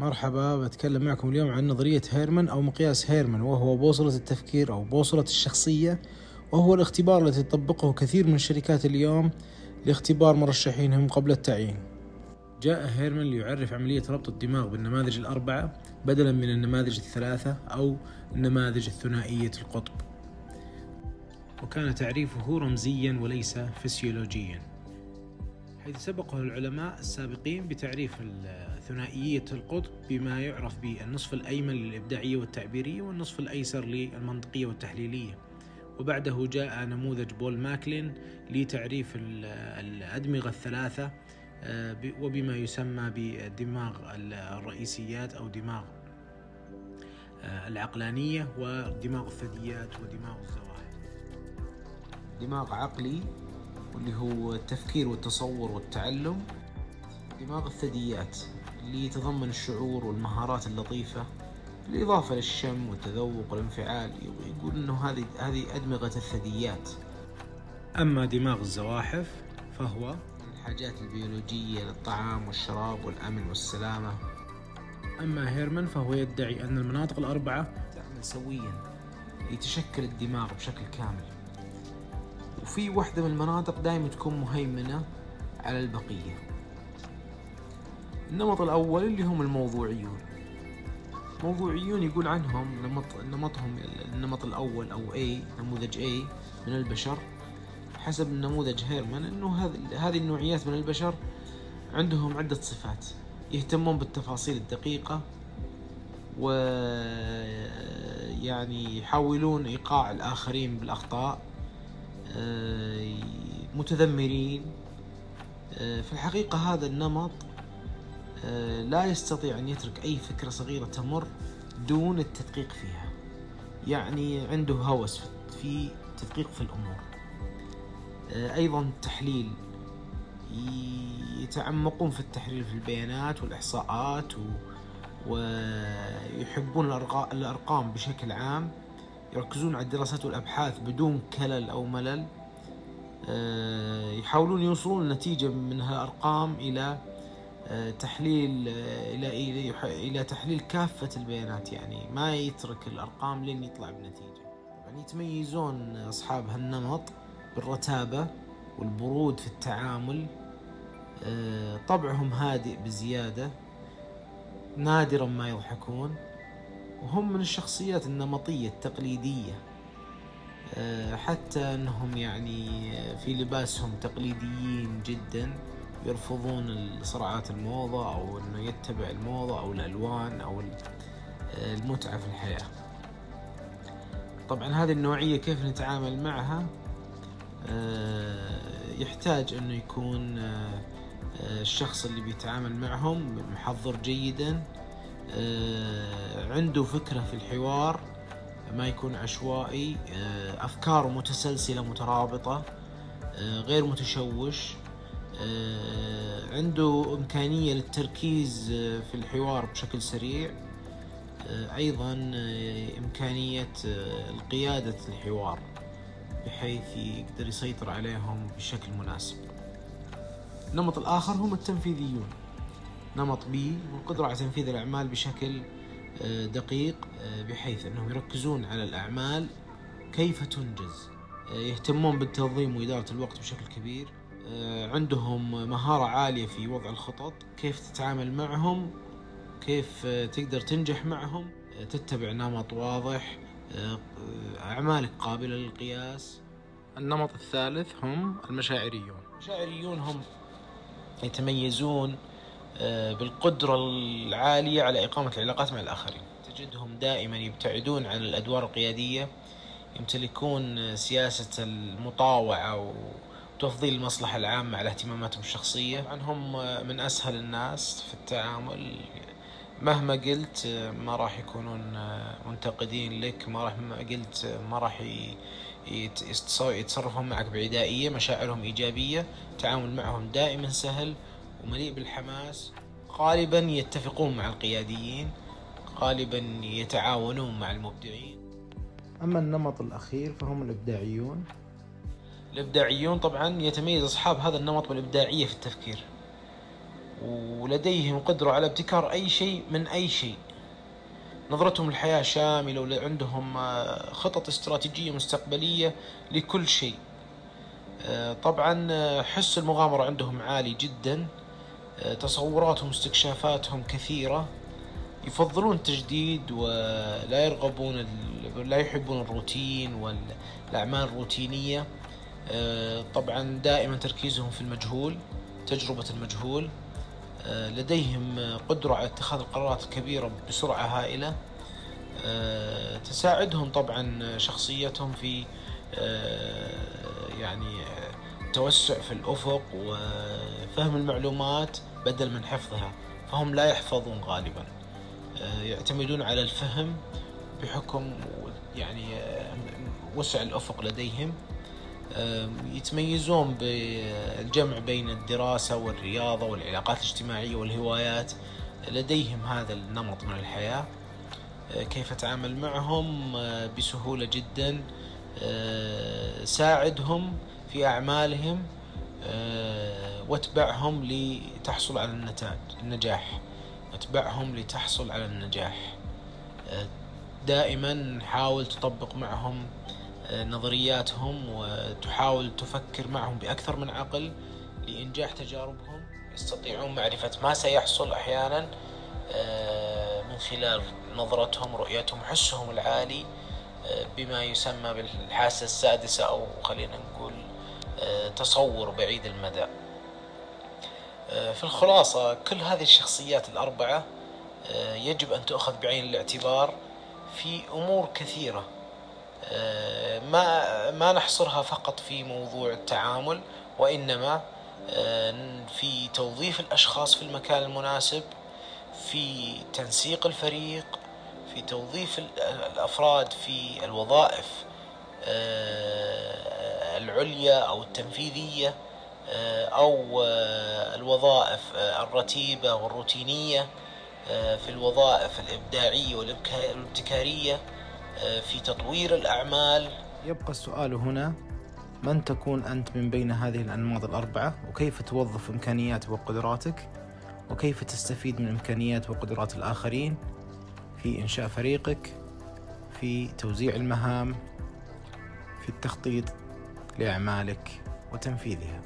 مرحبا بتكلم معكم اليوم عن نظرية هيرمان أو مقياس هيرمان وهو بوصلة التفكير أو بوصلة الشخصية وهو الاختبار الذي تطبقه كثير من الشركات اليوم لاختبار مرشحينهم قبل التعيين. جاء هيرمان ليعرف عملية ربط الدماغ بالنماذج الأربعة بدلا من النماذج الثلاثة أو النماذج الثنائية القطب. وكان تعريفه رمزيا وليس فسيولوجيا. حيث سبقه العلماء السابقين بتعريف ثنائية القطب بما يعرف بالنصف الأيمن للإبداعية والتعبيرية والنصف الأيسر للمنطقية والتحليلية. وبعده جاء نموذج بول ماكلين لتعريف الأدمغة الثلاثة آه، وبما يسمى بدماغ الرئيسيات أو دماغ آه، العقلانية ودماغ الثدييات ودماغ الزواحف دماغ عقلي واللي هو التفكير والتصور والتعلم دماغ الثدييات اللي يتضمن الشعور والمهارات اللطيفة بالإضافة للشم والتذوق والانفعال يقول إنه هذه هذه أدمغة الثدييات. أما دماغ الزواحف فهو الحاجات البيولوجية للطعام والشراب والأمن والسلامة. أما هيرمان فهو يدعي أن المناطق الأربعة تعمل سويا يتشكل الدماغ بشكل كامل. وفي واحدة من المناطق دائما تكون مهيمنة على البقية. النمط الأول اللي هم الموضوعيون. موضوعيون يقول عنهم نمط نمطهم النمط الأول أو A نموذج A من البشر. حسب نموذج هيرمان إنه هذه النوعيات من البشر عندهم عدة صفات. يهتمون بالتفاصيل الدقيقة و يعني يحاولون إيقاع الآخرين بالأخطاء. آه، متذمرين. آه، في الحقيقة هذا النمط آه، لا يستطيع أن يترك أي فكرة صغيرة تمر دون التدقيق فيها. يعني عنده هوس في تدقيق في الأمور. أيضا التحليل يتعمقون في التحليل في البيانات والإحصاءات و... ويحبون الأرقام بشكل عام. يركزون على الدراسات والأبحاث بدون كلل أو ملل. آه، يحاولون يوصلون نتيجة من هالأرقام إلى آه، تحليل آه، إلى إلى تحليل كافة البيانات يعني. ما يترك الأرقام لين يطلع بنتيجة. طبعا يتميزون أصحاب هالنمط بالرتابة والبرود في التعامل. طبعهم هادئ بزيادة نادرا ما يضحكون. وهم من الشخصيات النمطية التقليدية. آه، حتى انهم يعني في لباسهم تقليديين جدا يرفضون صراعات الموضة أو إنه يتبع الموضة أو الألوان أو آه، المتعة في الحياة. طبعا هذه النوعية كيف نتعامل معها؟ آه، يحتاج إنه يكون الشخص اللي بيتعامل معهم محضر جيدا عنده فكرة في الحوار ما يكون عشوائي آه، أفكاره متسلسلة مترابطة آه، غير متشوش عنده إمكانية للتركيز في الحوار بشكل سريع أيضا إمكانية القيادة الحوار بحيث يقدر يسيطر عليهم بشكل مناسب. النمط الآخر هم التنفيذيون. نمط بي والقدرة على تنفيذ الأعمال بشكل آه، دقيق آه، بحيث أنهم يركزون على الأعمال كيف تنجز. آه، يهتمون بالتنظيم وإدارة الوقت بشكل كبير. عندهم مهارة عالية في وضع الخطط كيف تتعامل معهم كيف تقدر تنجح معهم. تتبع نمط واضح أعمالك قابلة للقياس. النمط الثالث هم المشاعريون. المشاعريون هم يتميزون بالقدرة العالية على إقامة العلاقات مع الآخرين. تجدهم دائما يبتعدون عن الأدوار القيادية يمتلكون سياسة المطاوعة وتفضيل المصلحة العامة على اهتماماتهم الشخصية. طبعا هم من أسهل الناس في التعامل. مهما قلت ما راح يكونون منتقدين لك ما راح ما قلت ما راح يتصرفون معك بعدائية مشاعرهم إيجابية التعامل معهم دائما سهل. ومليء بالحماس غالبا يتفقون مع القياديين غالبا يتعاونون مع المبدعين. أما النمط الأخير فهم الإبداعيون. الإبداعيون طبعا يتميز أصحاب هذا النمط بالإبداعية في التفكير ولديهم قدرة على ابتكار أي شيء من أي شيء. نظرتهم للحياة شاملة وعندهم آه، خطط استراتيجية مستقبلية لكل شيء. آه، طبعا آه، حس المغامرة عندهم عالي جدا. تصوراتهم واستكشافاتهم كثيرة يفضلون التجديد ولا يرغبون لا يحبون الروتين والأعمال الروتينية. طبعا دائما تركيزهم في المجهول تجربة المجهول. آه، لديهم قدرة على اتخاذ القرارات الكبيرة بسرعة هائلة. آه، تساعدهم طبعا شخصيتهم في آه، يعني توسع في الأفق وفهم المعلومات. بدل من حفظها فهم لا يحفظون غالبا. يعتمدون على الفهم بحكم يعني وسع الأفق لديهم. يتميزون بالجمع بين الدراسة والرياضة والعلاقات الاجتماعية والهوايات. لديهم هذا النمط من الحياة. كيف أتعامل معهم؟ بسهولة جدا. ساعدهم في أعمالهم. واتبعهم لتحصل على النتاج النجاح. اتبعهم لتحصل على النجاح. دائما حاول تطبق معهم نظرياتهم وتحاول تفكر معهم بأكثر من عقل لإنجاح تجاربهم. يستطيعون معرفة ما سيحصل أحيانا آه، من خلال نظرتهم رؤيتهم حسهم العالي آه، بما يسمى بالحاسة السادسة أو خلينا نقول آه، تصور بعيد المدى. في الخلاصة كل هذه الشخصيات الأربعة يجب أن تؤخذ بعين الاعتبار في أمور كثيرة. ما ما نحصرها فقط في موضوع التعامل وإنما آه، في توظيف الأشخاص في المكان المناسب في تنسيق الفريق في توظيف الأفراد في الوظائف آه، العليا أو التنفيذية. آه، أو الوظائف الرتيبة والروتينية في الوظائف الإبداعية والابتكارية في تطوير الأعمال. يبقى السؤال هنا من تكون أنت من بين هذه الأنماط الأربعة؟ وكيف توظف إمكانياتك وقدراتك؟ وكيف تستفيد من إمكانيات وقدرات الآخرين؟ في إنشاء فريقك في توزيع المهام في التخطيط لأعمالك وتنفيذها.